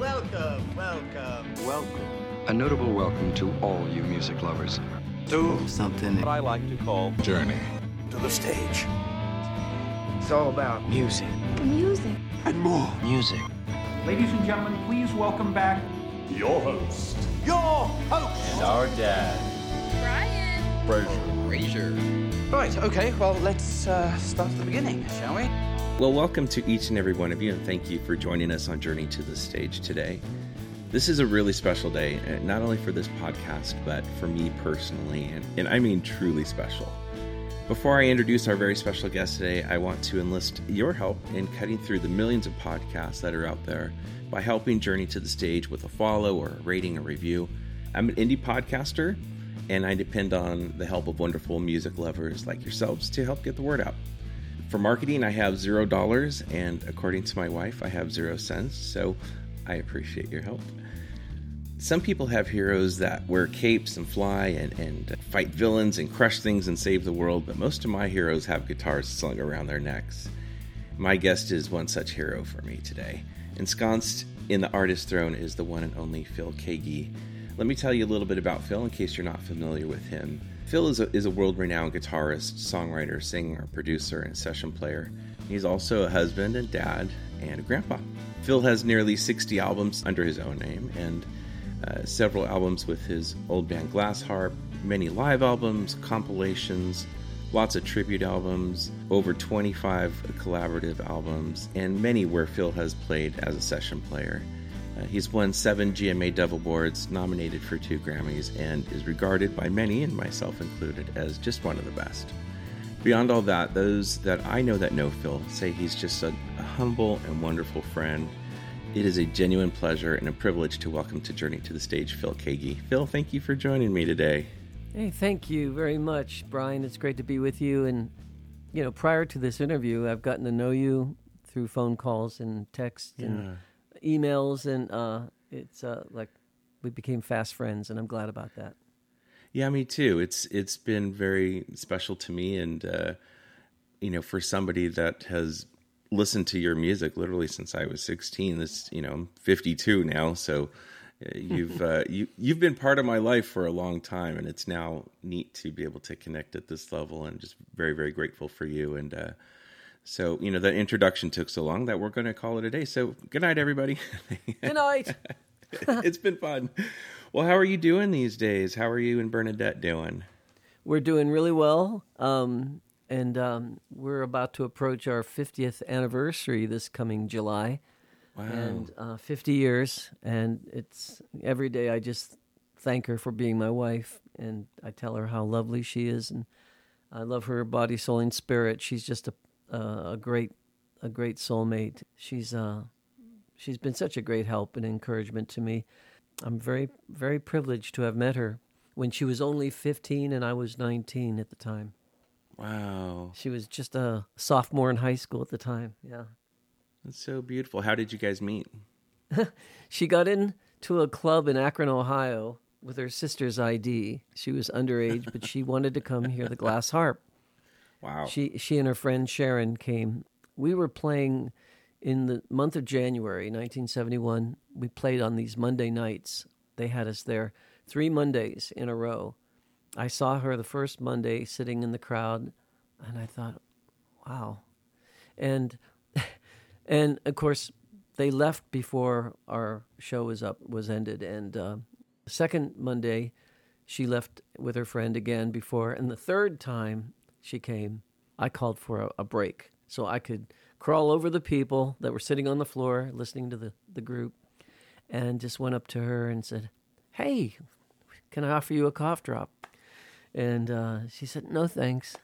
Welcome, welcome. Welcome A notable welcome to all you music lovers. to something what I like to call Journey. to the stage. It's all about music Music. And more. music. Ladies and gentlemen, please welcome back Your host. Your host. and our dad. Brian. Brazier. Brazier. Right, okay, well, let's uh, start at the beginning, shall we? Well, welcome to each and every one of you, and thank you for joining us on Journey to the Stage today. This is a really special day, uh, not only for this podcast, but for me personally, and, and I mean truly special. Before I introduce our very special guest today, I want to enlist your help in cutting through the millions of podcasts that are out there by helping Journey to the Stage with a follow or a rating or review. I'm an indie podcaster, and I depend on the help of wonderful music lovers like yourselves to help get the word out. For marketing, I have zero dollars, and according to my wife, I have zero cents, so I appreciate your help. Some people have heroes that wear capes and fly and, and fight villains and crush things and save the world, but most of my heroes have guitars slung around their necks. My guest is one such hero for me today. Ensconced in the artist throne is the one and only Phil Keaggy. Let me tell you a little bit about Phil in case you're not familiar with him. Phil is a, is a world renowned guitarist, songwriter, singer, producer, and session player. He's also a husband and dad and a grandpa. Phil has nearly 60 albums under his own name and uh, several albums with his old band Glass Harp, many live albums, compilations, lots of tribute albums, over 25 collaborative albums, and many where Phil has played as a session player. Uh, he's won seven GMA Dove Awards, nominated for two Grammys, and is regarded by many, and myself included, as just one of the best. Beyond all that, those that I know that know Phil say he's just a, a humble and wonderful friend. It is a genuine pleasure and a privilege to welcome to Journey to the Stage Phil Keaggy. Phil, thank you for joining me today. Hey, thank you very much, Brian. It's great to be with you. And, you know, prior to this interview, I've gotten to know you through phone calls and texts and emails. And uh, it's uh, like we became fast friends, and I'm glad about that. Yeah, me too. It's it's been very special to me, and uh, you know, for somebody that has listened to your music literally since I was sixteen. This, you know, I'm 52 now, so uh, you've uh, you you've been part of my life for a long time, and it's now neat to be able to connect at this level, and just very very grateful for you. And uh, so, you know, that introduction took so long that we're going to call it a day. So, good night, everybody. Good night. it's been fun. Well, how are you doing these days? How are you and Bernadette doing? We're doing really well. Um, and um, we're about to approach our 50th anniversary this coming July. Wow. and uh, 50 years and it's every day i just thank her for being my wife and i tell her how lovely she is and i love her body soul and spirit she's just a, uh, a great a great soulmate she's uh she's been such a great help and encouragement to me i'm very very privileged to have met her when she was only 15 and i was 19 at the time wow. she was just a sophomore in high school at the time yeah That's so beautiful. How did you guys meet? She got into a club in Akron, Ohio with her sister's ID. She was underage, but she wanted to come hear the glass harp. Wow. She she and her friend Sharon came. We were playing in the month of January 1971. We played on these Monday nights. They had us there 3 Mondays in a row. I saw her the first Monday sitting in the crowd and I thought, "Wow." And and of course they left before our show was up was ended and uh, the second monday she left with her friend again before and the third time she came i called for a, a break. So i could crawl over the people that were sitting on the floor listening to the, the group and just went up to her and said hey can i offer you a cough drop? And uh, she said no thanks.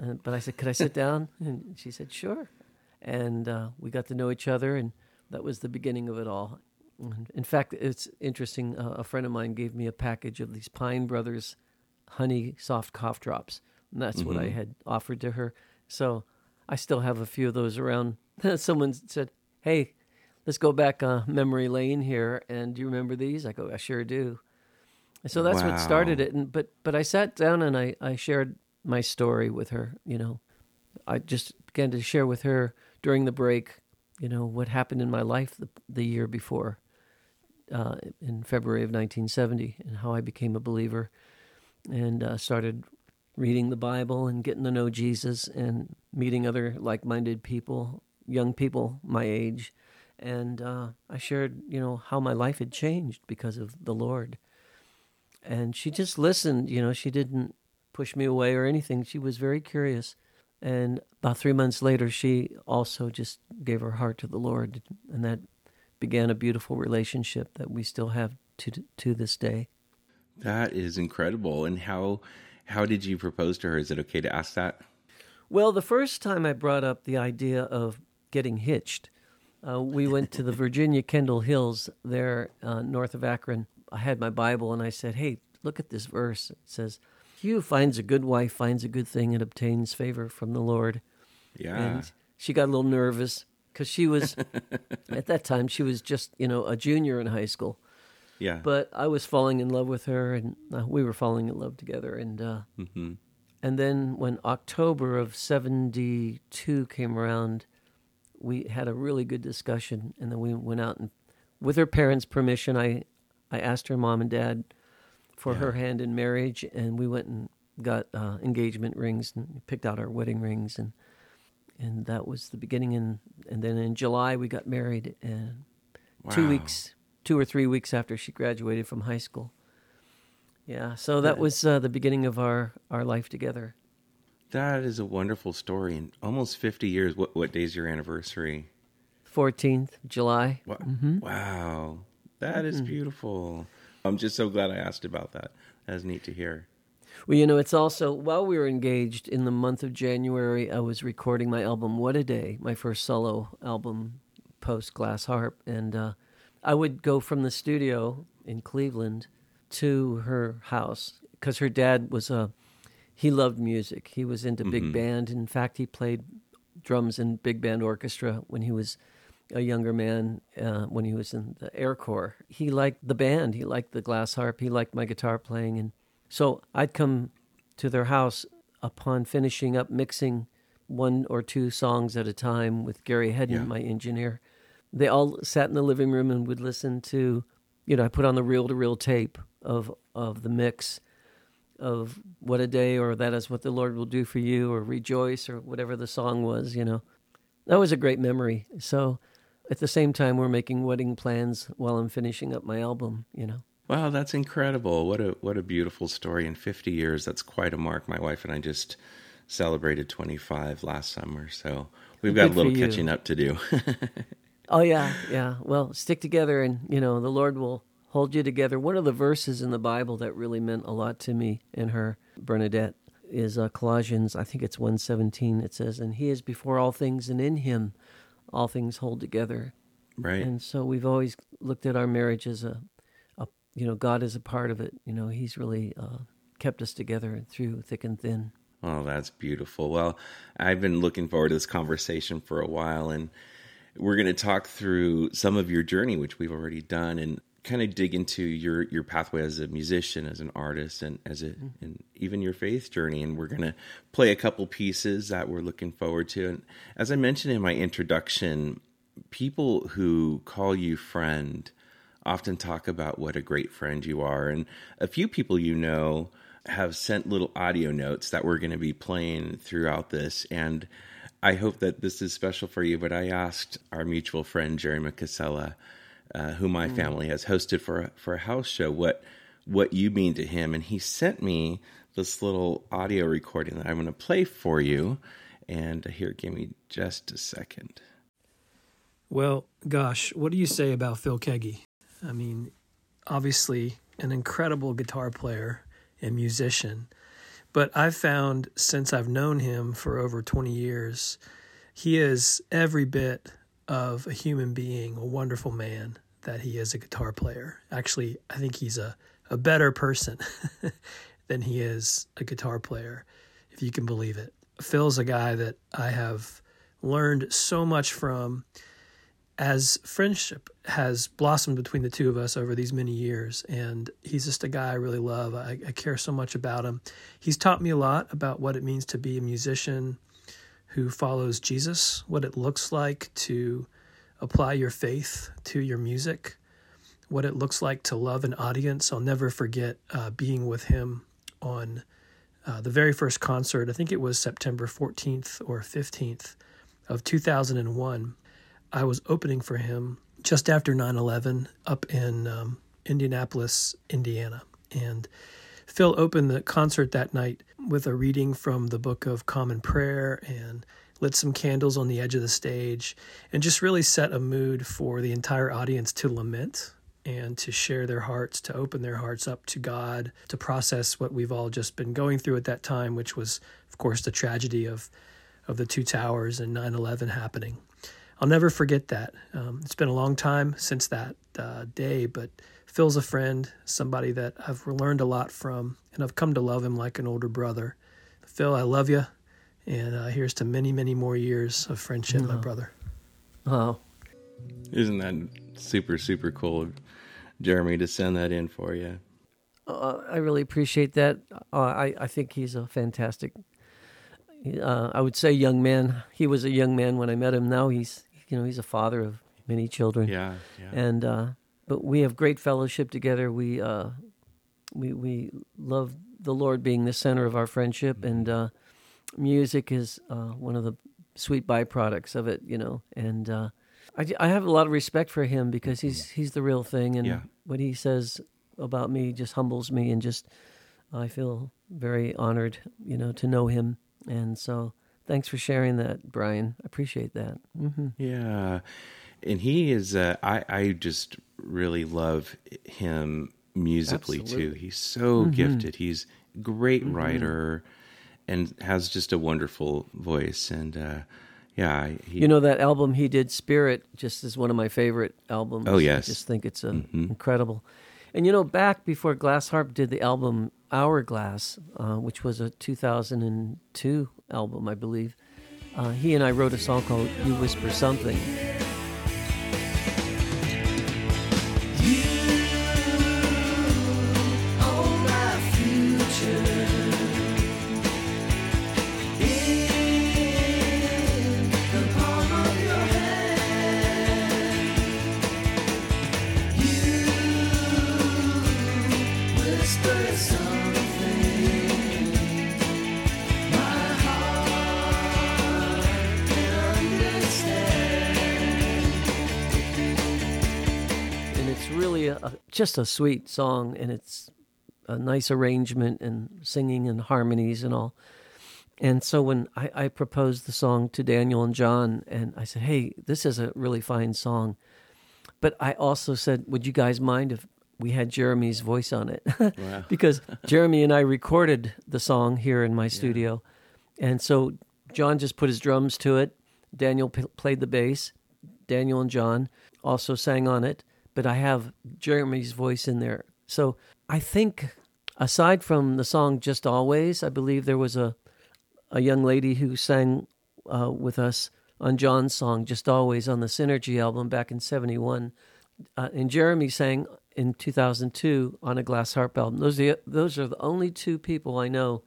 Uh, but i said could i sit down? And she said sure. And uh, we got to know each other, and that was the beginning of it all. In fact, it's interesting. Uh, a friend of mine gave me a package of these Pine Brothers honey soft cough drops, and that's what I had offered to her. So I still have a few of those around. Someone said, "Hey, let's go back uh, memory lane here, and do you remember these?" I go, "I sure do." And so that's what started it. And but but I sat down and I I shared my story with her. You know, I just began to share with her during the break you know, what happened in my life the, the year before, uh, in February of 1970, and how I became a believer and uh, started reading the Bible and getting to know Jesus and meeting other like minded people, young people my age. And uh, I shared, you know, how my life had changed because of the Lord. And she just listened, you know, she didn't push me away or anything. She was very curious. And about three months later, she also just gave her heart to the Lord. And that began a beautiful relationship that we still have to, to this day. That is incredible. And how how did you propose to her? Is it okay to ask that? Well, the first time I brought up the idea of getting hitched, uh, we went to the Virginia Kendall Hills there uh, north of Akron. I had my Bible and I said, "Hey, look at this verse. It says, "He who finds a good wife finds a good thing and obtains favor from the Lord." Yeah. And she got a little nervous because she was at that time she was just you know a junior in high school yeah. But I was falling in love with her, and uh, we were falling in love together. And uh, mm-hmm. and then when October of '72 came around, we had a really good discussion, and then we went out and, with her parents' permission, I I asked her mom and dad for yeah. her hand in marriage, and we went and got uh, engagement rings and picked out our wedding rings, and and that was the beginning. And and then in July we got married, and wow. two weeks two or three weeks after she graduated from high school. Yeah, so that was uh, the beginning of our, our life together. That is a wonderful story. In almost 50 years, what, what day's your anniversary? 14th, July. Wow. Mm-hmm. wow. That is mm-hmm. beautiful. I'm just so glad I asked about that. That's neat to hear. Well, you know, it's also while we were engaged in the month of January, I was recording my album What a Day, my first solo album post Glass Harp. And uh, I would go from the studio in Cleveland to her house because her dad was a he loved music. He was into mm-hmm. big band. In fact, he played drums in big band orchestra when he was a younger man. Uh, when he was in the Air Corps, he liked the band. He liked the glass harp. He liked my guitar playing, and so I'd come to their house upon finishing up mixing one or two songs at a time with Gary Hedden, yeah. my engineer they all sat in the living room and would listen to, you know, I put on the reel to reel tape of of the mix of what a day or that is what the Lord will do for you or rejoice or whatever the song was, you know. That was a great memory. So at the same time we're making wedding plans while I'm finishing up my album, you know. Wow, that's incredible. What a what a beautiful story in 50 years. That's quite a mark. My wife and I just celebrated 25 last summer. So we've got Good a little catching up to do. Oh yeah, yeah. Well, stick together, and you know the Lord will hold you together. One of the verses in the Bible that really meant a lot to me and her, Bernadette, is uh, Colossians. I think it's one seventeen. It says, "And He is before all things, and in Him, all things hold together." Right. And so we've always looked at our marriage as a, a you know, God is a part of it. You know, He's really uh, kept us together through thick and thin. Oh, that's beautiful. Well, I've been looking forward to this conversation for a while, and we're going to talk through some of your journey, which we've already done, and kind of dig into your your pathway as a musician, as an artist, and as a mm-hmm. and even your faith journey. And we're going to play a couple pieces that we're looking forward to. And as I mentioned in my introduction, people who call you friend often talk about what a great friend you are, and a few people you know have sent little audio notes that we're going to be playing throughout this and I hope that this is special for you, but I asked our mutual friend Jeremy Casella, uh, who my mm. family has hosted for a, for a house show, what what you mean to him, and he sent me this little audio recording that I'm going to play for you. And here, give me just a second. Well, gosh, what do you say about Phil Keaggy? I mean, obviously an incredible guitar player and musician. But I've found since I've known him for over 20 years, he is every bit of a human being, a wonderful man that he is a guitar player. Actually, I think he's a, a better person than he is a guitar player, if you can believe it. Phil's a guy that I have learned so much from as friendship has blossomed between the two of us over these many years. And he's just a guy I really love. I, I, care so much about him. He's taught me a lot about what it means to be a musician who follows Jesus, what it looks like to apply your faith to your music, what it looks like to love an audience. I'll never forget uh, being with him on uh, the very first concert. I think it was September 14th or 15th of 2001. I was opening for him just after 9 11 up in um, Indianapolis, Indiana. And Phil opened the concert that night with a reading from the Book of Common Prayer and lit some candles on the edge of the stage and just really set a mood for the entire audience to lament and to share their hearts, to open their hearts up to God, to process what we've all just been going through at that time, which was, of course, the tragedy of, of the two towers and 9 11 happening. I'll never forget that. Um, it's been a long time since that uh, day, but Phil's a friend, somebody that I've learned a lot from, and I've come to love him like an older brother. Phil, I love you, and uh, here's to many, many more years of friendship, my brother. Oh, Isn't that super, super cool, Jeremy, to send that in for you? uh, I really appreciate that. Uh, I I think he's a fantastic. Uh, I would say young man. He was a young man when I met him. Now he's you know he's a father of many children. Yeah, yeah. and uh, but we have great fellowship together. We uh, we we love the Lord being the center of our friendship, Mm-hmm. and uh, music is uh, one of the sweet byproducts of it. You know, and uh, I I have a lot of respect for him because he's he's the real thing, and Yeah. what he says about me just humbles me, and just I feel very honored, you know, to know him, and so. Thanks for sharing that, Brian. I appreciate that. hmm Yeah, and he is. Uh, I I just really love him musically too. He's so Mhm. gifted. He's a great Mhm. writer, and has just a wonderful voice. And uh, yeah, he, You know that album he did, Spirit, just is one of my favorite albums. Oh, yes. I just think it's uh, Mhm. incredible. And you know, back before Glass Harp did the album Hourglass, uh, which was a 2002 album, I believe, uh, he and I wrote a song called "You Whisper Something." Just a sweet song, and it's a nice arrangement and singing and harmonies and all. And so when I, I proposed the song to Daniel and John, and I said, "Hey, this is a really fine song," but I also said, "Would you guys mind if we had Jeremy's voice on it?" Wow. because Jeremy and I recorded the song here in my studio, and so John just put his drums to it. Daniel p- played the bass. Daniel and John also sang on it, but I have Jeremy's voice in there. So I think, aside from the song "Just Always," I believe there was a a young lady who sang uh, with us on John's song "Just Always" on the Synergy album back in '71, uh, and Jeremy sang in 2002 on a Glass Harp album. Those are the, those are the only two people I know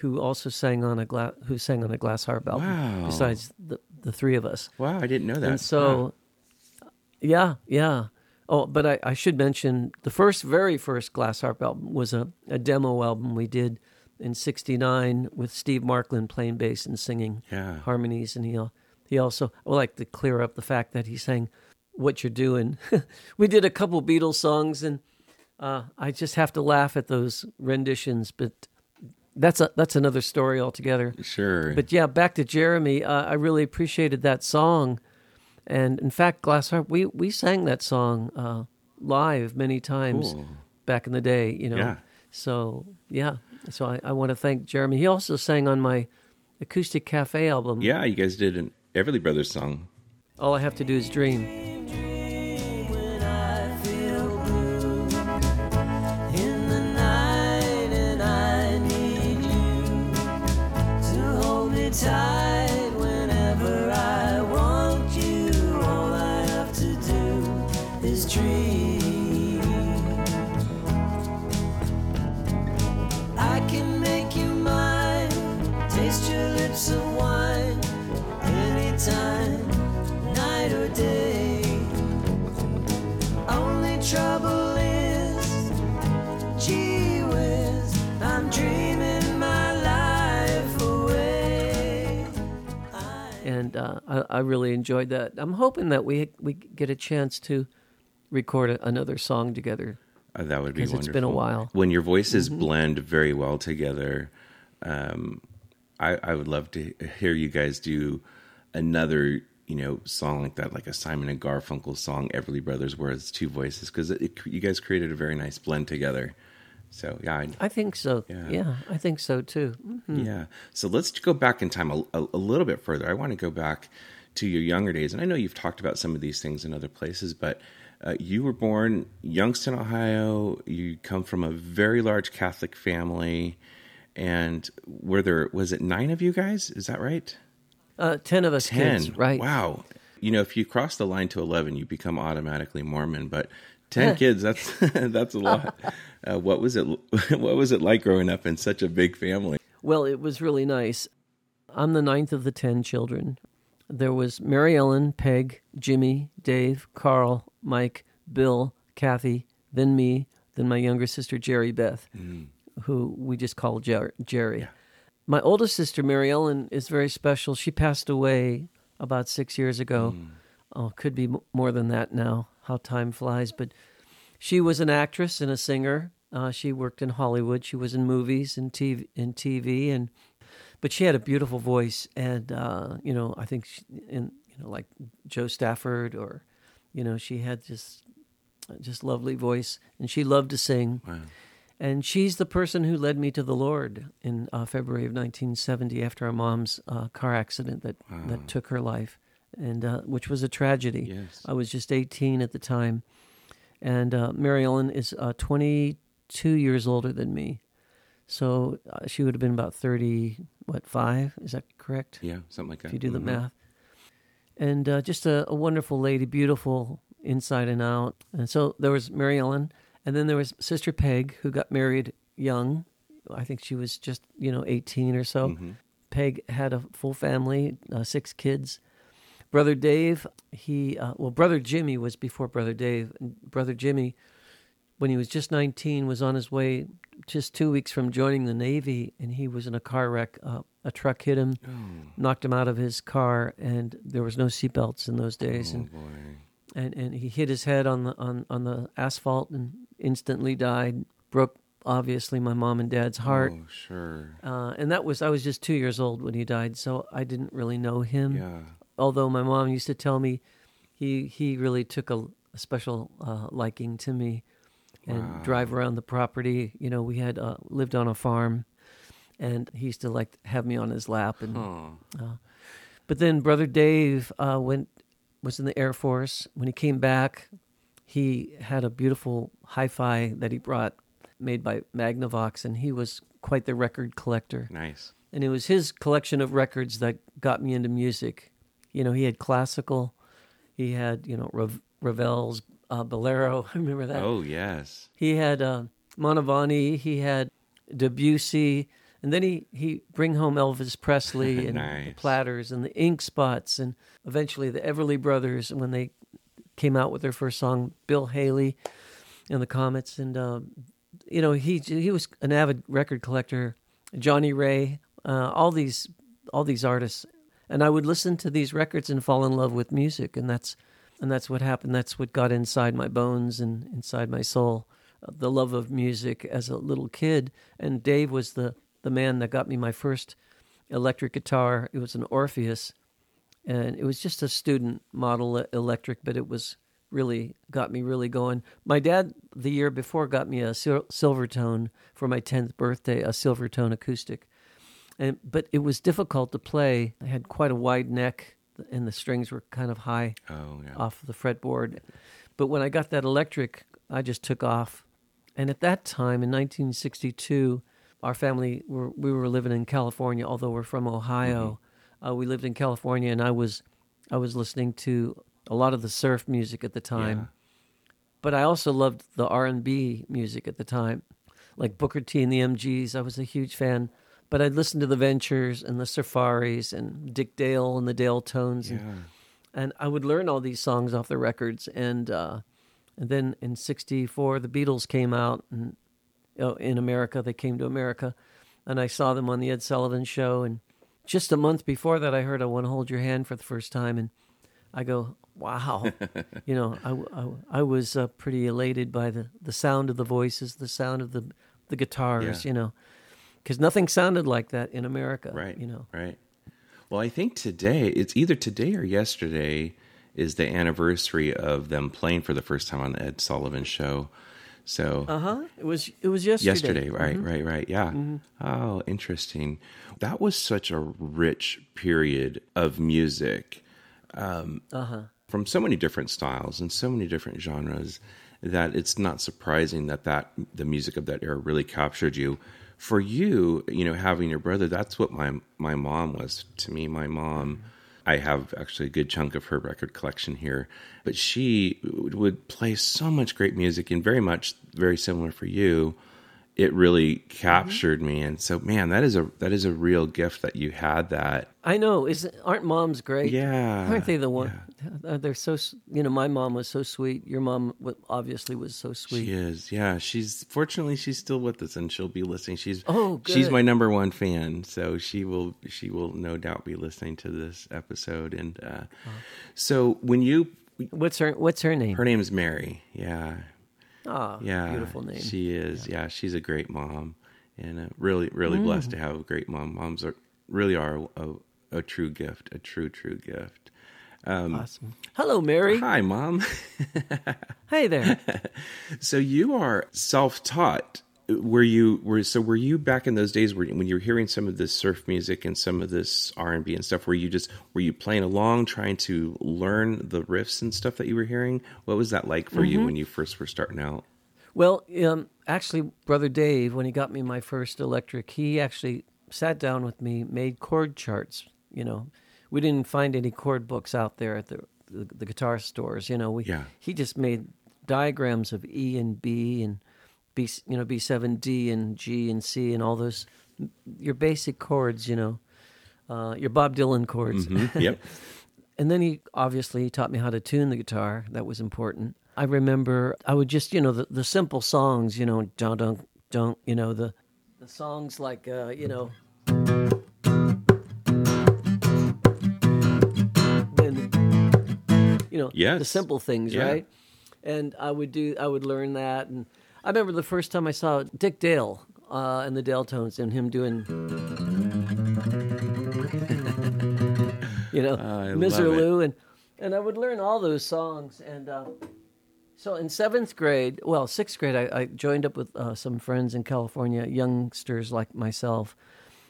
who also sang on a glass who sang on a Glass Harp album. Wow. Besides the the three of us. Wow, I didn't know that. And so, Wow. yeah, yeah. Oh, but I, I should mention the first, very first Glass Harp album was a, a demo album we did in '69 with Steve Markland playing bass and singing Yeah. harmonies, and he he also I would like to clear up the fact that he sang "What You're Doing." we did a couple Beatles songs, and uh, I just have to laugh at those renditions, but. That's a that's another story altogether. Sure. But yeah, back to Jeremy. Uh, I really appreciated that song, and in fact, Glass Harp, we we sang that song uh, live many times Cool. back in the day. You know. Yeah. So yeah, so I, I want to thank Jeremy. He also sang on my acoustic cafe album. yeah, you guys did an Everly Brothers song. All I have to do is dream. Uh, I, I really enjoyed that. I'm hoping that we we get a chance to record a, another song together. Uh, that would be Because wonderful. it's been a while. When your voices Mhm. blend very well together, um, I, I would love to hear you guys do another, you know, song like that, like a Simon and Garfunkel song, Everly Brothers, where it's two voices, because you guys created a very nice blend together. So yeah, I, I think so. Yeah. Yeah, I think so too. Mhm. yeah. So let's go back in time a, a, a little bit further. I want to go back to your younger days, and I know you've talked about some of these things in other places, but uh, you were born Youngstown, Ohio. You come from a very large Catholic family, and were there was it nine of you guys? Is that right? Uh, ten of us Ten. kids, right? Wow. You know, if you cross the line to eleven, you become automatically Mormon. But ten kids, that's that's a uh-huh. lot. Uh, what was it? What was it like growing up in such a big family? Well, it was really nice. I'm the ninth of the ten children. There was Mary Ellen, Peg, Jimmy, Dave, Carl, Mike, Bill, Kathy, then me, then my younger sister Jerry Beth, mm. who we just call Jer- Jerry. My oldest sister Mary Ellen is very special. She passed away about six years ago. Mm. Oh, could be more than that now. How time flies! But she was an actress and a singer. Uh, she worked in Hollywood. She was in movies and TV, in TV, and but she had a beautiful voice. And uh, you know, I think she, in you know, like Jo Stafford, or you know, she had just just lovely voice, and she loved to sing. Wow. And she's the person who led me to the Lord in uh, February of 1970 after our mom's uh, car accident that, Wow. that took her life, and uh, which was a tragedy. Yes. I was just 18 at the time. And uh, Mary Ellen is uh, 22 years older than me. So uh, she would have been about 30, what, five? Is that correct? Yeah, something like that. If you do the Mhm. math. And uh, just a, a wonderful lady, beautiful inside and out. And so there was Mary Ellen, and then there was Sister Peg, who got married young. I think she was just, you know, 18 or so. Mhm. Peg had a full family, uh, six kids. Brother Dave, he, uh, well, Brother Jimmy was before Brother Dave. Brother Jimmy, when he was just 19, was on his way just two weeks from joining the Navy, and he was in a car wreck. Uh, a truck hit him, knocked him out of his car, and there was no seatbelts in those days. Oh and, boy. and and he hit his head on the on, on the asphalt and instantly died. Broke obviously my mom and dad's heart. Oh, sure. Uh, and that was I was just two years old when he died, so I didn't really know him. Yeah. Although my mom used to tell me he he really took a, a special uh, liking to me and Wow. drive around the property. You know, we had uh, lived on a farm, and he used to like have me on his lap. And uh, but then brother Dave uh, went was in the Air Force. When he came back, he had a beautiful hi-fi that he brought, made by Magnavox, and he was quite the record collector. Nice. And it was his collection of records that got me into music. You know, he had classical, he had you know Rav- Ravel's uh, Bolero. I remember that. Oh yes. He had uh. He had Debussy, and then he he bring home Elvis Presley and the Platters and the Ink Spots, and eventually the Everly Brothers when they came out with their first song, Bill Haley and the Comets, and uh, you know he he was an avid record collector. Johnnie Ray, uh, all these all these artists, and I would listen to these records and fall in love with music, and that's and that's what happened. That's what got inside my bones and inside my soul, uh, the love of music as a little kid. And Dave was the the man that got me my first electric guitar. It was an Orpheus, and it was just a student model electric, but it was really got me really going. My dad the year before got me a sil- Silvertone for my 10th birthday, a Silvertone acoustic. And but it was difficult to play. I had quite a wide neck and the strings were kind of high Oh yeah. off the fretboard. But when I got that electric, I just took off. And at that time in 1962, our family were we were living in California, although we're from Ohio. Uh, we lived in California, and I was I was listening to a lot of the surf music at the time. But I also loved the R and B music at the time, like Booker T and the MGs. I was a huge fan. But I'd listen to the Ventures and the Safaris and Dick Dale and the Del-Tones, and, Yeah. and I would learn all these songs off the records. And uh, and then in '64, the Beatles came out, and oh, in America they came to America, and I saw them on the Ed Sullivan Show, and just a month before that, I heard "I Want to Hold Your Hand" for the first time, and I go, "Wow!" you know, I, I, I was uh, pretty elated by the, the sound of the voices, the sound of the the guitars, Yeah. you know, because nothing sounded like that in America, Right. You know, Right. Well, I think today, it's either today or yesterday, is the anniversary of them playing for the first time on the Ed Sullivan show. So uh huh. It was it was yesterday. yesterday, right, right, right. Yeah. Oh, interesting. That was such a rich period of music um, from so many different styles and so many different genres that it's not surprising that that the music of that era really captured you. For you, you know, having your brother, that's what my my mom was to me. My mom. I have actually a good chunk of her record collection here, but she would play so much great music and very much very similar for you it really captured me and so man that is a that is a real gift that you had that I know. Is aren't moms great? Yeah, Aren't they the one? Uh, They're so. You know, my mom was so sweet. Your mom obviously was so sweet. she is yeah she's fortunately she's still with us and she'll be listening she's Oh, she's my number one fan so she will she will no doubt be listening to this episode and uh so when you What's her What's her name? her name is mary yeah Ah, yeah beautiful name. she is yeah, she's a great mom and uh, really really Mm. blessed to have a great mom moms are really are a, a true gift a true true gift awesome. Hello, Mary. hi mom Hey there. So you are self-taught. Were you were so were you back in those days where when you were hearing some of this surf music and some of this R and B and stuff? Were you just were you playing along, trying to learn the riffs and stuff that you were hearing? What was that like for Mm-hmm. you when you first were starting out? Well, um, actually, brother Dave, when he got me my first electric, he actually sat down with me, made chord charts. You know, we didn't find any chord books out there at the the, the guitar stores. You know, we Yeah. he just made diagrams of E and B and B, you know, B seven D and G and C and all those your basic chords. You know, uh, your Bob Dylan chords. Yep. And then he obviously taught me how to tune the guitar. That was important. I remember I would just, you know, the, the simple songs, you know, don't don't don't you know, the the songs like, uh, you know, you know, the simple things, Yeah. right? And I would do, I would learn that. And I remember the first time I saw Dick Dale uh, and the Del-Tones and him doing, you know, I love and and I would learn all those songs. And uh, so in seventh grade, well, sixth grade, I, I joined up with uh, some friends in California, youngsters like myself,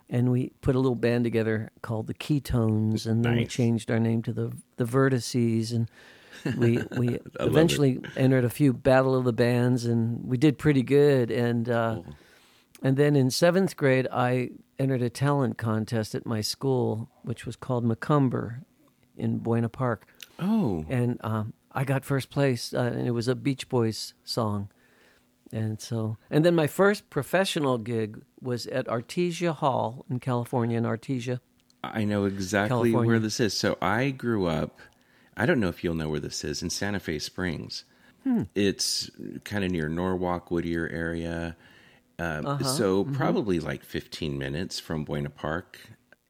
and we put a little band together called the Ketones, and then we changed our name to the the Vertices, and we we it. eventually entered a few Battle of the Bands, and we did pretty good. And uh, and then in seventh grade, I entered a talent contest at my school, which was called Macumber in Buena Park Oh, and um, I got first place, uh, and it was a Beach Boys song. And so, and then my first professional gig was at Artesia Hall in California, in Artesia. I know exactly California. where this is. So I grew up. I don't know if you'll know where this is in Santa Fe Springs. Hmm. It's kind of near Norwalk, Whittier area. Um, Uh-huh. So Mm-hmm. probably like 15 minutes from Buena Park.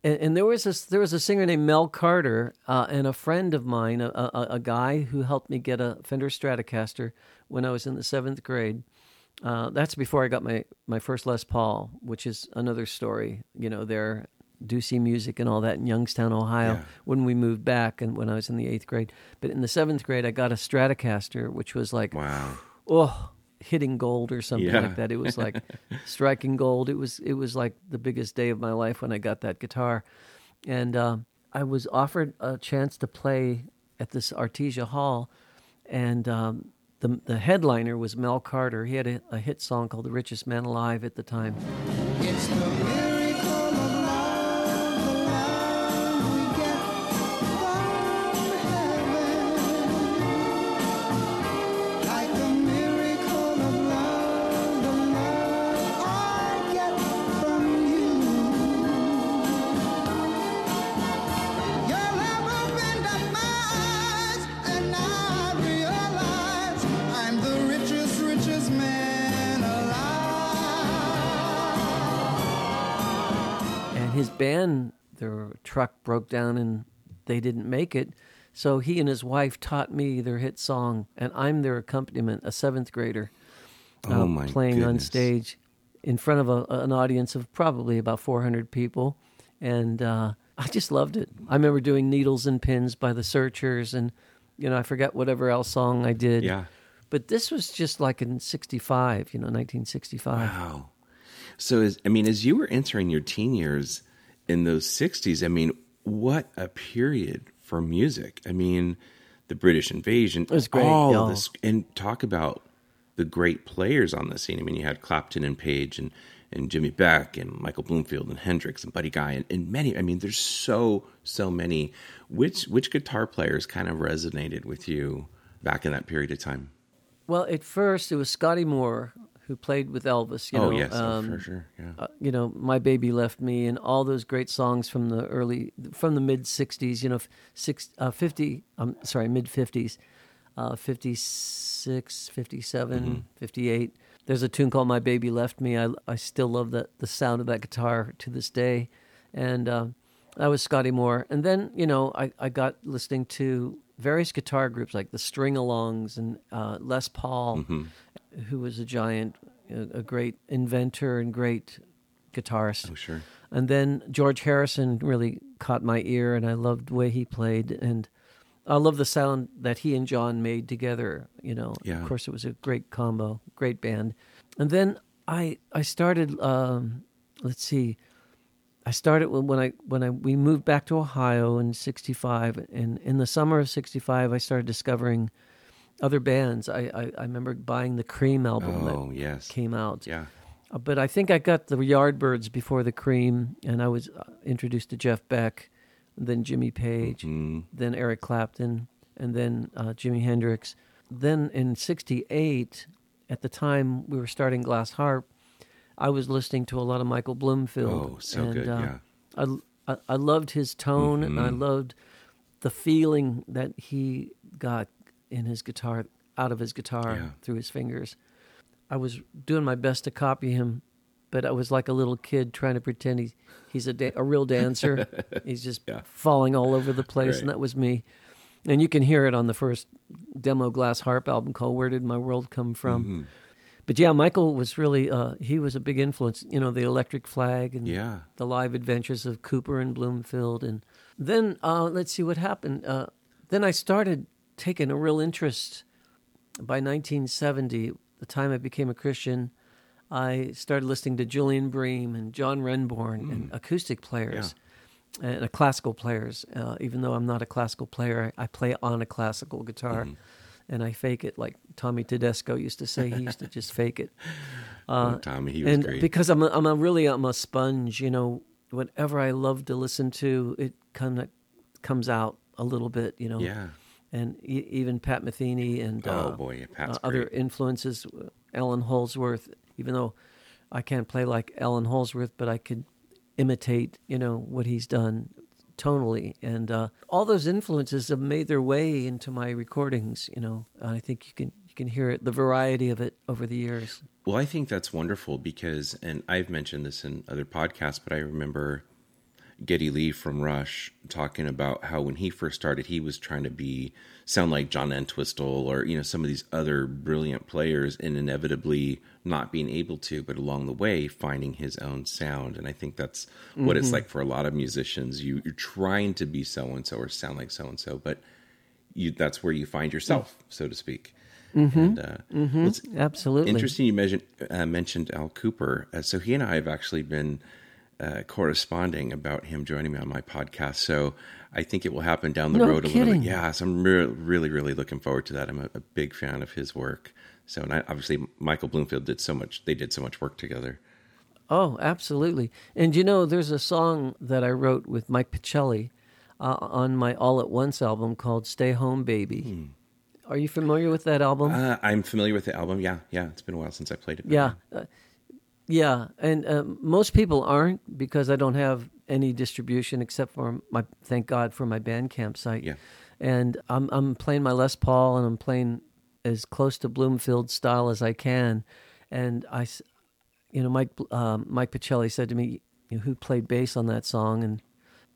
And, and there was this, there was a singer named Mel Carter, uh, and a friend of mine, a, a, a guy who helped me get a Fender Stratocaster when I was in the seventh grade. Uh, that's before I got my, my first Les Paul, which is another story. You know, there, Ducey Music and all that in Youngstown, Ohio, Yeah. when we moved back and when I was in the eighth grade. But in the seventh grade, I got a Stratocaster, which was like, Wow. oh, hitting gold or something Yeah. like that. It was like striking gold. It was it was like the biggest day of my life when I got that guitar, and uh, I was offered a chance to play at this Artesia Hall, and um, the the headliner was Mel Carter. He had a, a hit song called "The Richest Man Alive" at the time. Band their truck broke down and they didn't make it. So he and his wife taught me their hit song, and I'm their accompaniment, a seventh grader, Oh, uh, my playing on stage in front of a, an audience of probably about 400 people, and uh, I just loved it. I remember doing "Needles and Pins" by the Searchers, and you know I forget whatever else song I did. Yeah. But this was just like in '65, you know, 1965. Wow. So, as, I mean, as you were entering your teen years in those 60s, I mean, what a period for music. I mean, the British invasion, was great, all of this, and talk about the great players on the scene. I mean, you had Clapton and Page and, and Jimmy Beck and Michael Bloomfield and Hendrix and Buddy Guy and, and many. I mean, there's so, so many. Which, which guitar players kind of resonated with you back in that period of time? Well, at first it was Scotty Moore who played with Elvis. You oh, know, yes, oh, um, for sure. Yeah. uh, you know, my baby left me, and all those great songs from the early, from the mid '60s. You know, six, uh, 50. I'm sorry, mid '50s, uh, 56, 57, 58. There's a tune called "My Baby Left Me." I I still love that the sound of that guitar to this day, and uh, that was Scotty Moore. And then you know, I I got listening to various guitar groups like the String Alongs and uh, Les Paul, who was a giant, a, great inventor and great guitarist. Oh, sure. And then George Harrison really caught my ear, and I loved the way he played, and I love the sound that he and John made together. You know, Yeah. of course, it was a great combo, great band. And then I I started. Um, let's see, I started when, when I when I we moved back to Ohio in '65, and in the summer of '65, I started discovering other bands. I, I I remember buying the Cream album Oh, that yes. came out. Yeah. Uh, but I think I got the Yardbirds before the Cream, and I was uh, introduced to Jeff Beck, then Jimmy Page, Mhm. then Eric Clapton, and then uh, Jimi Hendrix. Then in '68, at the time we were starting Glass Harp, I was listening to a lot of Michael Bloomfield. Oh, so and, good, uh, yeah. I, I I loved his tone, and I Mhm. loved the feeling that he got in his guitar, out of his guitar Yeah. through his fingers. I was doing my best to copy him, but I was like a little kid trying to pretend he, he's a, da- a real dancer. he's just Yeah. falling all over the place, Right. and that was me. And you can hear it on the first demo Glass Harp album called "Where Did My World Come From." Mm-hmm. But yeah, Michael was really uh, he was a big influence. You know, the Electric Flag and Yeah. the live adventures of Kooper and Bloomfield, and then uh, let's see what happened. Uh, then I started taking a real interest. By 1970, the time I became a Christian, I started listening to Julian Bream and John Renbourn and acoustic players and uh, classical players. Uh, even though I'm not a classical player, I, I play on a classical guitar. And I fake it like Tommy Tedesco used to say. He used to just fake it. Oh, Tommy, he was and great. because I'm a, I'm a really I'm a sponge, you know. Whatever I love to listen to, it kind of comes out a little bit, you know. Yeah. And e- even Pat Metheny and Oh, uh, boy, yeah, Pat's uh, other influences, Allan Holdsworth. Even though I can't play like Allan Holdsworth, but I could imitate, you know, what he's done tonally, and uh, all those influences have made their way into my recordings. You know, and I think you can you can hear it, the variety of it over the years. Well, I think that's wonderful because, and I've mentioned this in other podcasts, but I remember Geddy Lee from Rush talking about how when he first started, he was trying to be sound like John Entwistle or you know some of these other brilliant players, and inevitably not being able to, but along the way finding his own sound. And I think that's what it's Mhm. like for a lot of musicians. You you're trying to be so and so or sound like so and so, but you that's where you find yourself, so to speak. Mhm. And, uh, Mhm. it's Absolutely. Interesting you mentioned, uh, mentioned Al Kooper. Uh, so he and I have actually been uh, corresponding about him joining me on my podcast. So I think it will happen down the No road a little bit. Yeah, so I'm re- really, really looking forward to that. I'm a, a big fan of his work. So, and I, obviously, Michael Bloomfield did so much. They did so much work together. Oh, absolutely. And you know, there's a song that I wrote with Mike Pachelli uh, on my All at Once album called "Stay Home, Baby." Are you familiar with that album? Uh, I'm familiar with the album. Yeah, yeah. It's been a while since I played it. Yeah, uh, yeah, and um, most people aren't because I don't have any distribution except for my. Thank God for my Bandcamp site. Yeah. and I'm I'm playing my Les Paul and I'm playing as close to Bloomfield style as I can, and I, you know, Mike um, Mike Pachelli said to me, you know, who played bass on that song, and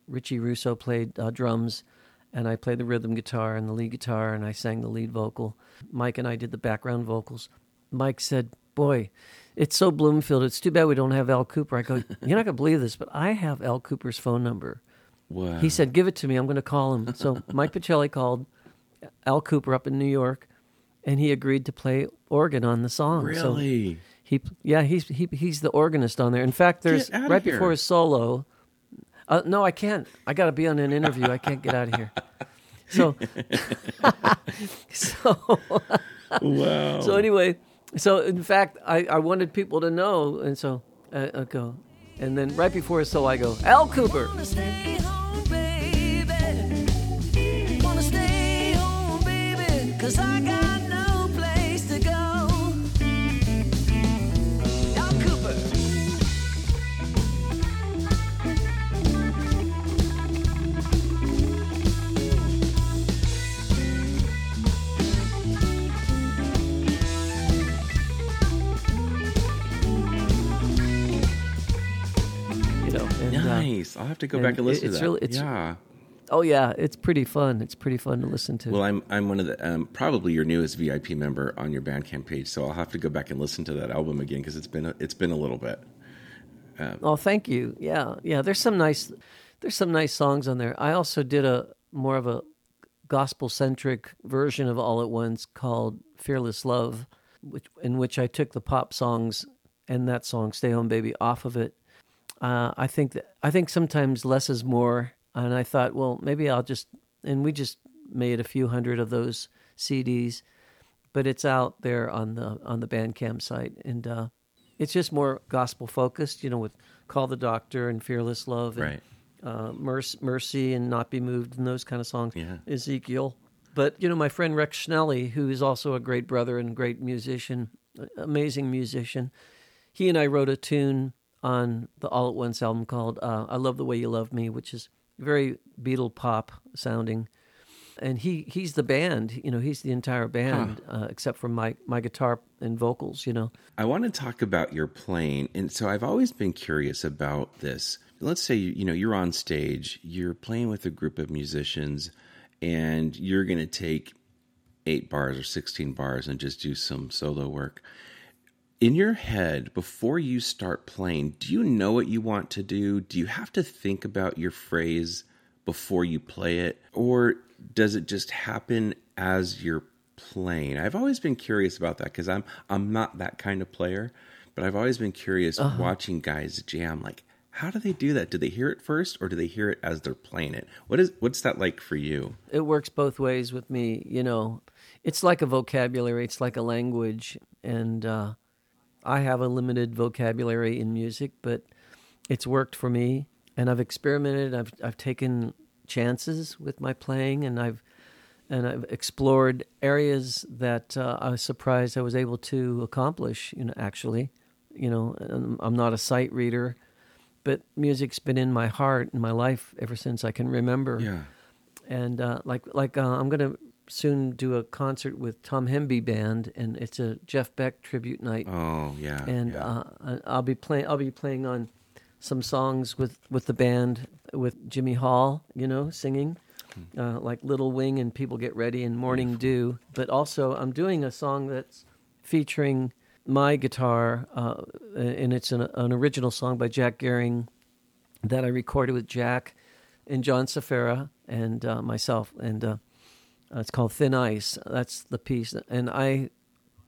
Richie Russo played uh, drums, and I played the rhythm guitar and the lead guitar, and I sang the lead vocal. Mike and I did the background vocals. Mike said, "Boy, it's so Bloomfield. It's too bad we don't have Al Kooper." I go, "You're not gonna believe this, but I have Al Kooper's phone number." Wow. He said, "Give it to me. I'm going to call him." So Mike Pachelli called Al Kooper up in New York, and he agreed to play organ on the song. So Really? he, yeah, he's he, he's the organist on there. In fact, there's right here. before his solo. Uh, no, I can't. I got to be on an interview. I can't get out of here. So, so, Wow. so anyway, so in fact, I, I wanted people to know, and so I, I go, and then right before So I go, Al Kooper. Nice. I'll have to go and back and listen it's to that. really- it's- yeah. oh yeah, it's pretty fun. It's pretty fun to listen to. Well, I'm I'm one of the um, probably your newest VIP member on your Bandcamp page, so I'll have to go back and listen to that album again because it's been a, it's been a little bit. Oh, thank you. Yeah, yeah. There's some nice, there's some nice songs on there. I also did a more of a gospel centric version of All at Once called "Fearless Love," which in which I took the pop songs and that song "Stay Home Baby" off of it. Uh, I think that I think sometimes less is more, and I thought, well, maybe I'll just and we just made a few hundred of those CDs, but it's out there on the on the Bandcamp site, and uh, it's just more gospel focused, you know, with "Call the Doctor" and "Fearless Love," and Right. uh, Mercy, Mercy and "Not Be Moved" and those kind of songs. Yeah. Ezekiel, but you know, my friend Rex Schnelly, who is also a great brother and great musician, amazing musician, he and I wrote a tune on the All at Once album called uh, "I Love the Way You Love Me," which is very Beatle pop sounding. And he, he's the band, you know, he's the entire band, uh, except for my, my guitar and vocals, you know. I want to talk about your playing, and so I've always been curious about this. Let's say you know you're on stage, you're playing with a group of musicians, and you're going to take eight bars or sixteen bars and just do some solo work. In your head, before you start playing, do you know what you want to do? Do you have to think about your phrase before you play it, or does it just happen as you're playing? I've always been curious about that because I'm I'm not that kind of player, but I've always been curious watching guys jam. Like, how do they do that? Do they hear it first, or do they hear it as they're playing it? What is what's that like for you? it works both ways with me you know it's like a vocabulary it's like a language and uh, i have a limited vocabulary in music but it's worked for me. And i've experimented i've, I've taken chances with my playing and i've and i've explored areas that uh, i was surprised i was able to accomplish you know actually. You know i'm not a sight reader but music's been in my heart and my life ever since i can remember. Yeah. and uh, like like uh, I'm gonna soon do a concert with Tom Hemby band, and it's a Jeff Beck tribute night. Oh yeah. and yeah. uh, I'll be playing. I'll be playing on some songs with with the band with Jimmy Hall, you know, singing. Uh, like Little Wing and People Get Ready and Morning Dew, but also I'm doing a song that's featuring my guitar, uh, and it's an, an original song by Jack Gehring that I recorded with Jack and John Sfera and uh, myself, and uh, Uh, it's called Thin Ice. That's the piece, and I,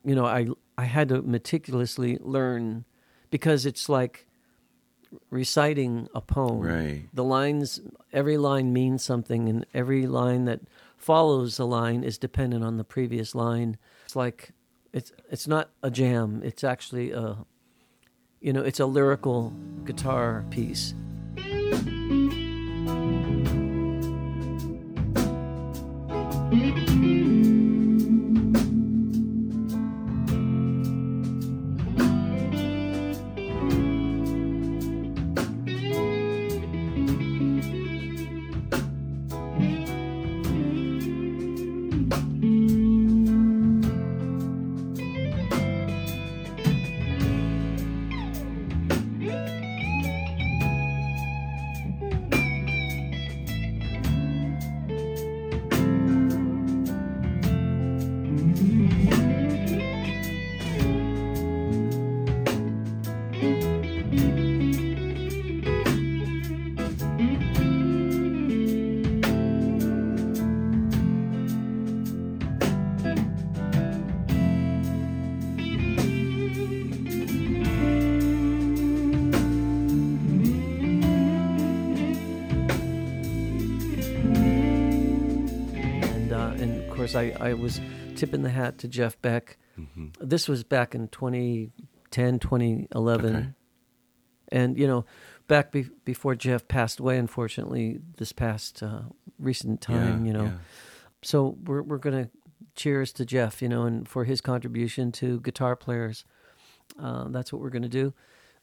you know, I I had to meticulously learn because it's like reciting a poem. Right. The lines, every line means something, and every line that follows a line is dependent on the previous line. It's like it's it's not a jam. It's actually a, you know, it's a lyrical guitar piece. Course, I, I was tipping the hat to Jeff Beck. Mm-hmm. This was back in 2010, 2011. Okay. And, you know, back be- before Jeff passed away, unfortunately, this past uh, recent time, Yeah, you know. yeah. So we're, we're going to cheers to Jeff, you know, and for his contribution to guitar players. Uh, that's what we're going to do.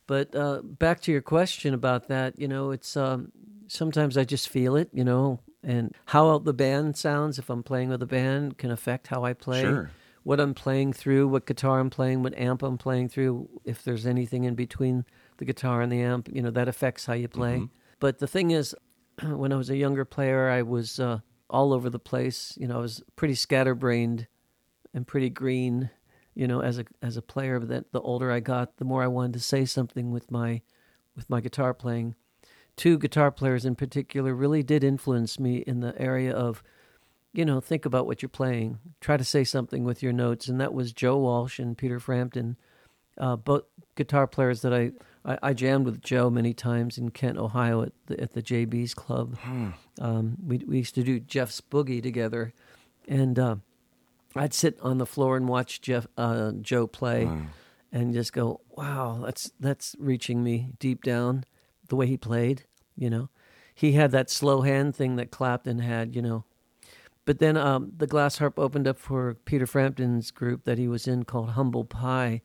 But uh, back to your question about that, you know, it's um, sometimes I just feel it, you know, and how the band sounds if I'm playing with a band can affect how I play. Sure. What I'm playing through, what guitar I'm playing, what amp I'm playing through, if there's anything in between the guitar and the amp, you know, that affects how you play. Mm-hmm. But the thing is, when I was a younger player, I was uh, all over the place. You know, I was pretty scatterbrained and pretty green. You know, as a as a player, but that the older I got, the more I wanted to say something with my with my guitar playing. Two guitar players in particular really did influence me in the area of, you know, think about what you're playing. Try to say something with your notes, and that was Joe Walsh and Peter Frampton, uh, both guitar players that I, I I jammed with Joe many times in Kent, Ohio, at the at the JB's club. Um, we we used to do Jeff's Boogie together, and uh, I'd sit on the floor and watch Jeff uh, Joe play, and just go, "Wow, that's that's reaching me deep down." The way he played, you know, he had that slow hand thing that Clapton had, you know. But then um, the glass harp opened up for Peter Frampton's group that he was in called Humble Pie,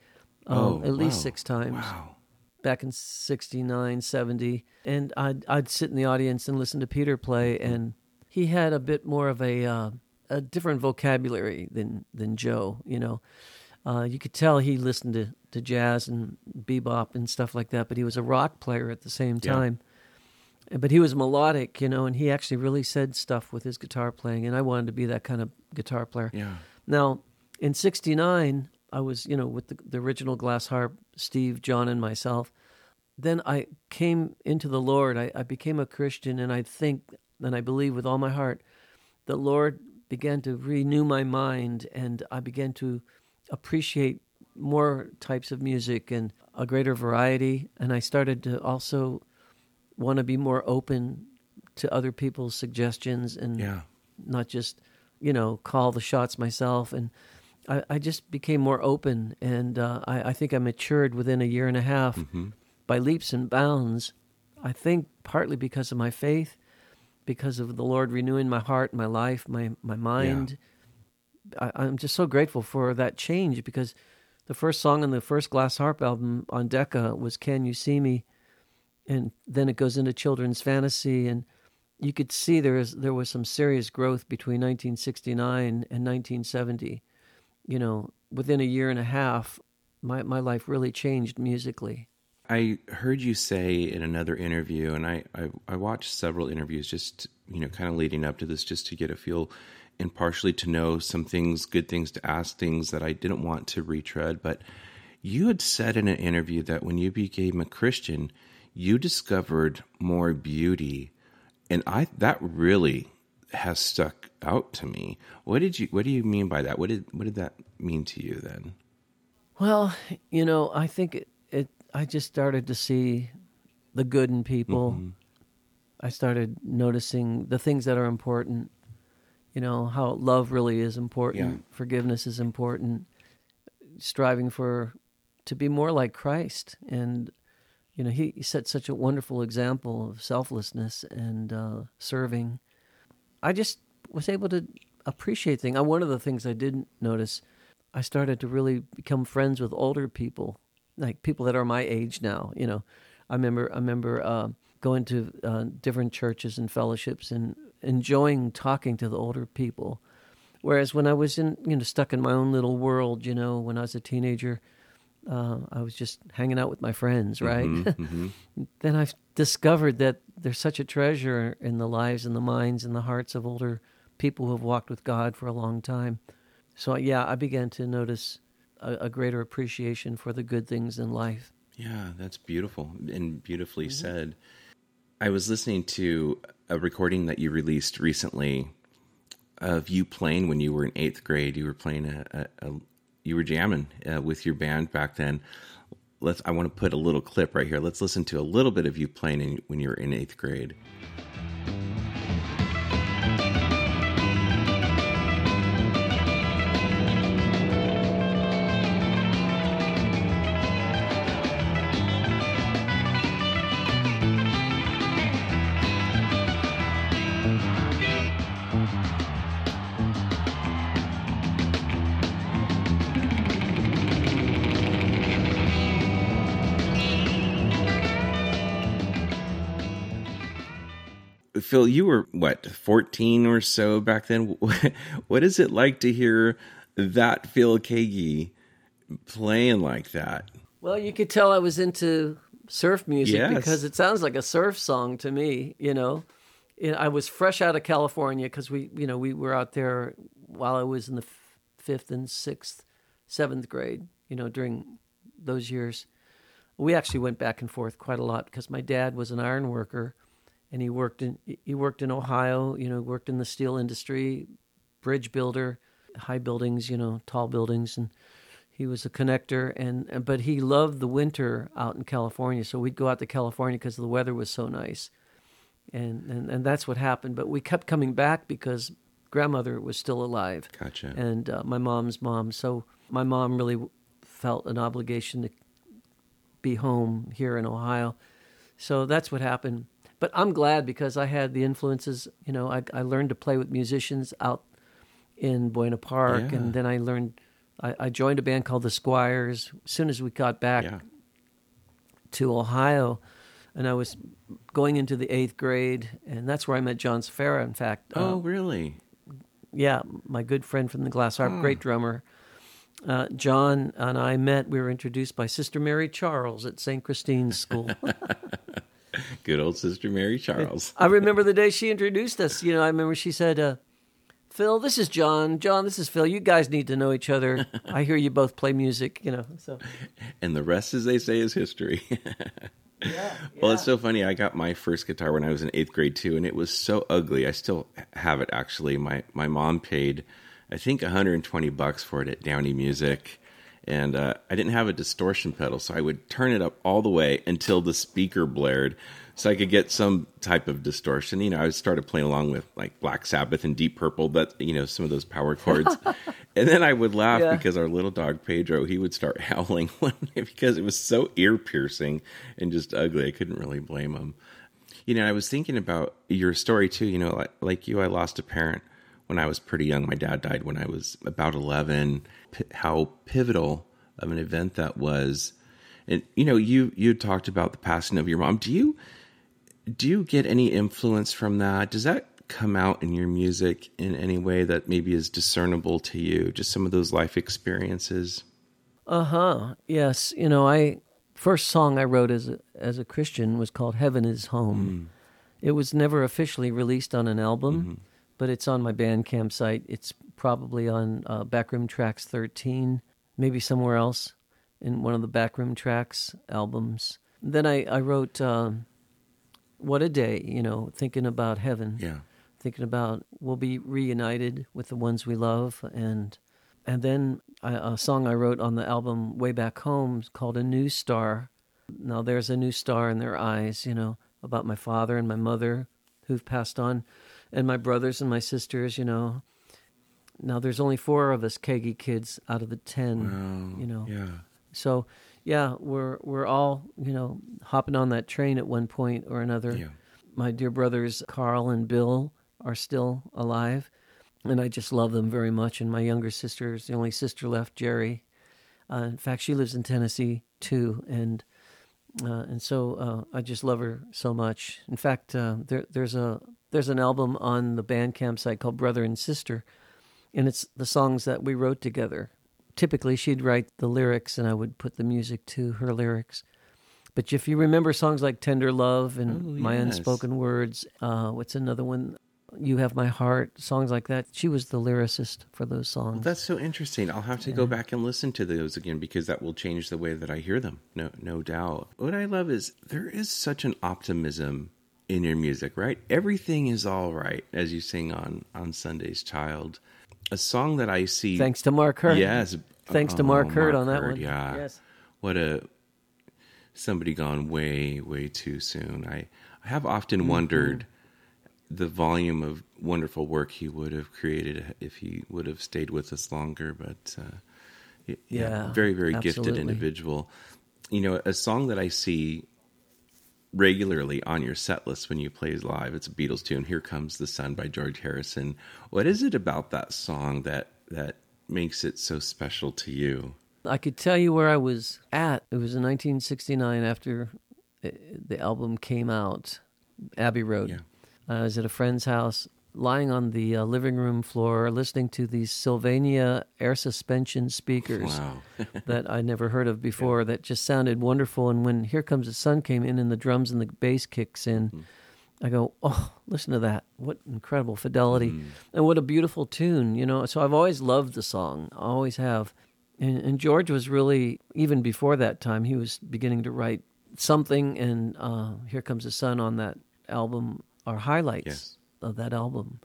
um, Oh, at least wow. six times Wow. back in 69, 70. And I'd, I'd sit in the audience and listen to Peter play, and he had a bit more of a, uh, a different vocabulary than, than Joe, you know. Uh, you could tell he listened to, to jazz and bebop and stuff like that, but he was a rock player at the same Yeah. time. But he was melodic, you know, and he actually really said stuff with his guitar playing, and I wanted to be that kind of guitar player. Yeah. Now, in '69, I was, you know, with the, the original glass harp, Steve, John, and myself. Then I came into the Lord. I, I became a Christian, and I think and I believe with all my heart, the Lord began to renew my mind, and I began to appreciate more types of music and a greater variety. And I started to also want to be more open to other people's suggestions and Yeah. not just you know call the shots myself and i, I just became more open and uh, I, I think i matured within a year and a half Mm-hmm. by leaps and bounds i think partly because of my faith because of the lord renewing my heart my life my, my mind I, i'm just so grateful for that change because the first song on the first glass harp album on decca was can you see me? And then it goes into children's fantasy and you could see there is there was some serious growth between 1969 and 1970 you know within a year and a half my my life really changed musically. I heard you say in another interview, and I, I, I watched several interviews just, you know, kind of leading up to this, just to get a feel and partially to know some things, good things to ask, things that I didn't want to retread. But you had said in an interview that when you became a Christian, you discovered more beauty. And I that really has stuck out to me. What did you what do you mean by that? What did what did that mean to you then? well you know i think it, it i just started to see the good in people mm-hmm. i started noticing the things that are important you know how love really is important Yeah. forgiveness is important striving for to be more like christ. And you know he, he set such a wonderful example of selflessness and uh, serving. I just was able to appreciate things one of the things i didn't notice i started to really become friends with older people like people that are my age now you know. I remember i remember uh, going to uh, different churches and fellowships and enjoying talking to the older people whereas when i was in you know stuck in my own little world you know when i was a teenager uh, I was just hanging out with my friends, right? Mm-hmm. then I've discovered that there's such a treasure in the lives and the minds and the hearts of older people who have walked with God for a long time. So, yeah, I began to notice a, a greater appreciation for the good things in life. Yeah, that's beautiful and beautifully said. I was listening to a recording that you released recently of you playing when you were in eighth grade. You were playing a, a, a you were jamming uh, with your band back then. Let's. I want to put a little clip right here. Let's listen to a little bit of you playing in, when you were in eighth grade. Phil, you were what, 14 or so back then? What is it like to hear that Phil Keaggy playing like that? Well, you could tell I was into surf music Yes. because it sounds like a surf song to me, you know. I was fresh out of California because we, you know, we were out there while I was in the fifth and sixth, seventh grade, you know, during those years. We actually went back and forth quite a lot because my dad was an iron worker and he worked in he worked in Ohio, you know, worked in the steel industry, bridge builder, high buildings, you know, tall buildings and he was a connector and but he loved the winter out in California, so we'd go out to California because the weather was so nice. And, and and that's what happened, but we kept coming back because grandmother was still alive. Gotcha. And uh, my mom's mom, so my mom really felt an obligation to be home here in Ohio. So that's what happened. But I'm glad because I had the influences. You know, I, I learned to play with musicians out in Buena Park, Yeah. and then I learned. I, I joined a band called the Squires. As soon as we got back Yeah. to Ohio, and I was going into the eighth grade, and that's where I met John Sfera. In fact, uh, Oh, really? yeah, my good friend from the Glass Harp, great drummer. Uh, John and I met. We were introduced by Sister Mary Charles at St. Christine's School. Good old Sister Mary Charles. I remember the day she introduced us. You know, I remember she said, uh, "Phil, this is John. John, this is Phil. You guys need to know each other. I hear you both play music. You know, so And the rest, as they say, is history. Yeah. Well, it's so funny. I got my first guitar when I was in eighth grade too, and it was so ugly. I still have it actually. My my mom paid, I think, 120 bucks for it at Downey Music, and uh, I didn't have a distortion pedal, so I would turn it up all the way until the speaker blared, so I could get some type of distortion. You know, I started playing along with like Black Sabbath and Deep Purple, but you know, some of those power chords. and then I would laugh Yeah. because our little dog Pedro, he would start howling because it was so ear piercing and just ugly. I couldn't really blame him. You know, I was thinking about your story too. You know, like, like you, I lost a parent when I was pretty young. My dad died when I was about 11. P- how pivotal of an event that was. And, you know, you, you talked about the passing of your mom. Do you, do you get any influence from that? Does that come out in your music in any way that maybe is discernible to you? Just some of those life experiences? uh huh. Yes, you know, I first song I wrote as a, as a Christian was called "Heaven Is Home." It was never officially released on an album, but it's on my Bandcamp site. It's probably on uh, Backroom Tracks 13, maybe somewhere else in one of the Backroom Tracks albums. Then I I wrote um, "What a Day," you know, thinking about heaven Yeah. thinking about we'll be reunited with the ones we love and and then a, a song I wrote on the album way back home called a new star now there's a new star in their eyes you know about my father and my mother who've passed on and my brothers and my sisters you know now there's only four of us Keaggy kids out of the ten you know Yeah. so yeah we're we're all you know hopping on that train at one point or another Yeah. my dear brothers Carl and Bill are still alive, and I just love them very much. And my younger sister is the only sister left, Jerry. Uh, in fact, she lives in Tennessee too, and uh, and so uh, I just love her so much. In fact, uh, there, there's a there's an album on the Bandcamp site called Brother and Sister, and it's the songs that we wrote together. Typically, she'd write the lyrics, and I would put the music to her lyrics. But if you remember songs like "Tender Love" and Oh, "My. Unspoken Words," uh, what's another one? "You Have My Heart," songs like that. She was the lyricist for those songs. That's so interesting. I'll have to go back and listen to those again because that will change the way that I hear them. No, no doubt. What I love is there is such an optimism in your music, right? Everything is all right as you sing on on Sunday's Child. A song that I see. Thanks to Mark Heard. Yes. Thanks to Oh, Mark Heard on that Heard, one. Yeah. Yes. What a somebody gone way way too soon. I I have often Mm-hmm. wondered the volume of wonderful work he would have created if he would have stayed with us longer. But uh, y- Yeah, very very gifted individual. You know, a song that I see regularly on your set list when you play live. It's a Beatles tune. Here comes the sun by George Harrison. What is it about that song that that makes it so special to you? I could tell you where I was at. It was in 1969 after uh, the album came out, Abbey Road. Yeah. I was at a friend's house, lying on the uh, living room floor, listening to these Sylvania air suspension speakers Wow. that I never heard of before. That just sounded wonderful. And when "Here Comes the Sun" came in, and the drums and the bass kicks in. Mm-hmm. I go, oh, listen to that. What incredible fidelity. Mm. And what a beautiful tune, you know. So I've always loved the song, always have. And, and George was really, even before that time, he was beginning to write something. And uh, Here Comes the Sun on that album are highlights Yes. Of that album.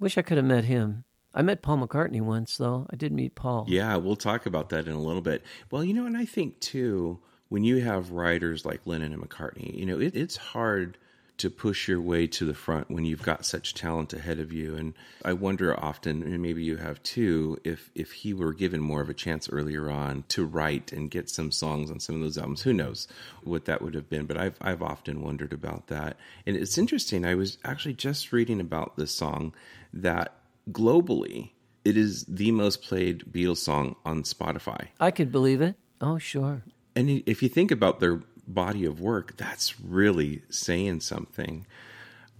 Wish I could have met him. I met Paul McCartney once, though. I did meet Paul. Yeah, we'll talk about that in a little bit. Well, you know, and I think too, when you have writers like Lennon and McCartney, you know, it, it's hard to push your way to the front when you've got such talent ahead of you. And I wonder often, and maybe you have too, if if he were given more of a chance earlier on to write and get some songs on some of those albums, who knows what that would have been. But I've I've often wondered about that. And it's interesting. I was actually just reading about this song that globally it is the most played Beatles song on Spotify. I could believe it. Oh, sure. And if you think about their body of work, that's really saying something.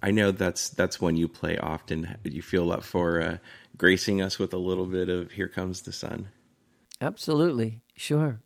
I know that's that's one you play often. You feel up for uh, gracing us with a little bit of "Here Comes the Sun." Absolutely. Sure.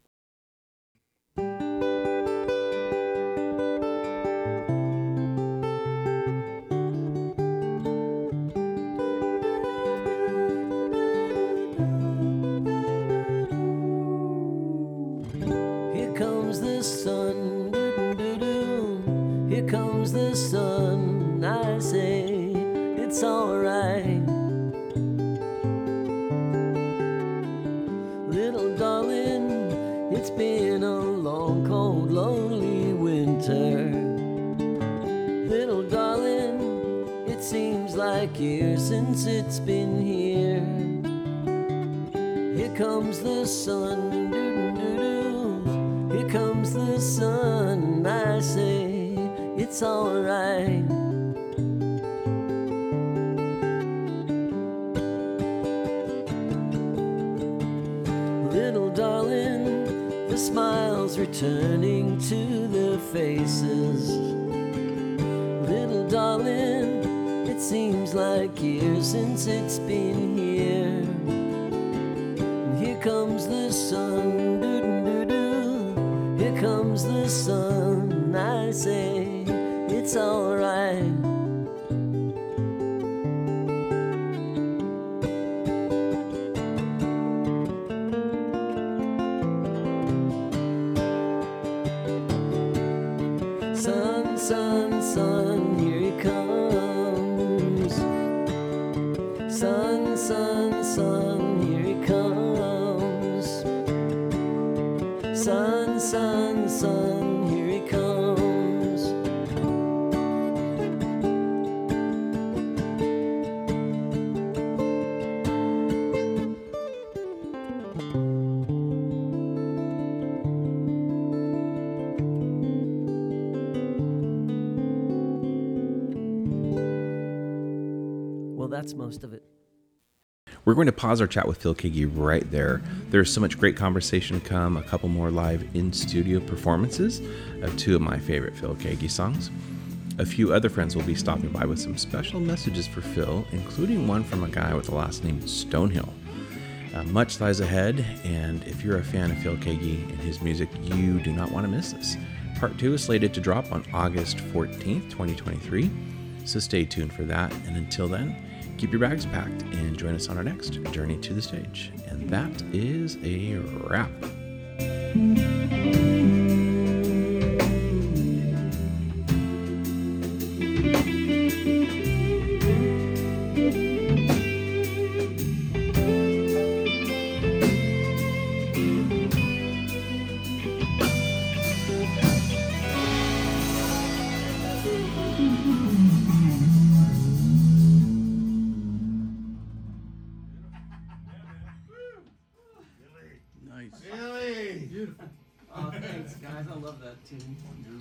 Sun, sun, sun, here he comes. Well, that's most of it. We're going to pause our chat with Phil Keaggy right there. There's so much great conversation to come, a couple more live in studio performances of two of my favorite Phil Keaggy songs. A few other friends will be stopping by with some special messages for Phil, including one from a guy with the last name Stonehill. Uh, much lies ahead, and if you're a fan of Phil Keaggy and his music, you do not want to miss this. Part two is slated to drop on August 14th, 2023, so stay tuned for that. And until then, keep your bags packed and join us on our next Journey to the Stage. And that is a wrap.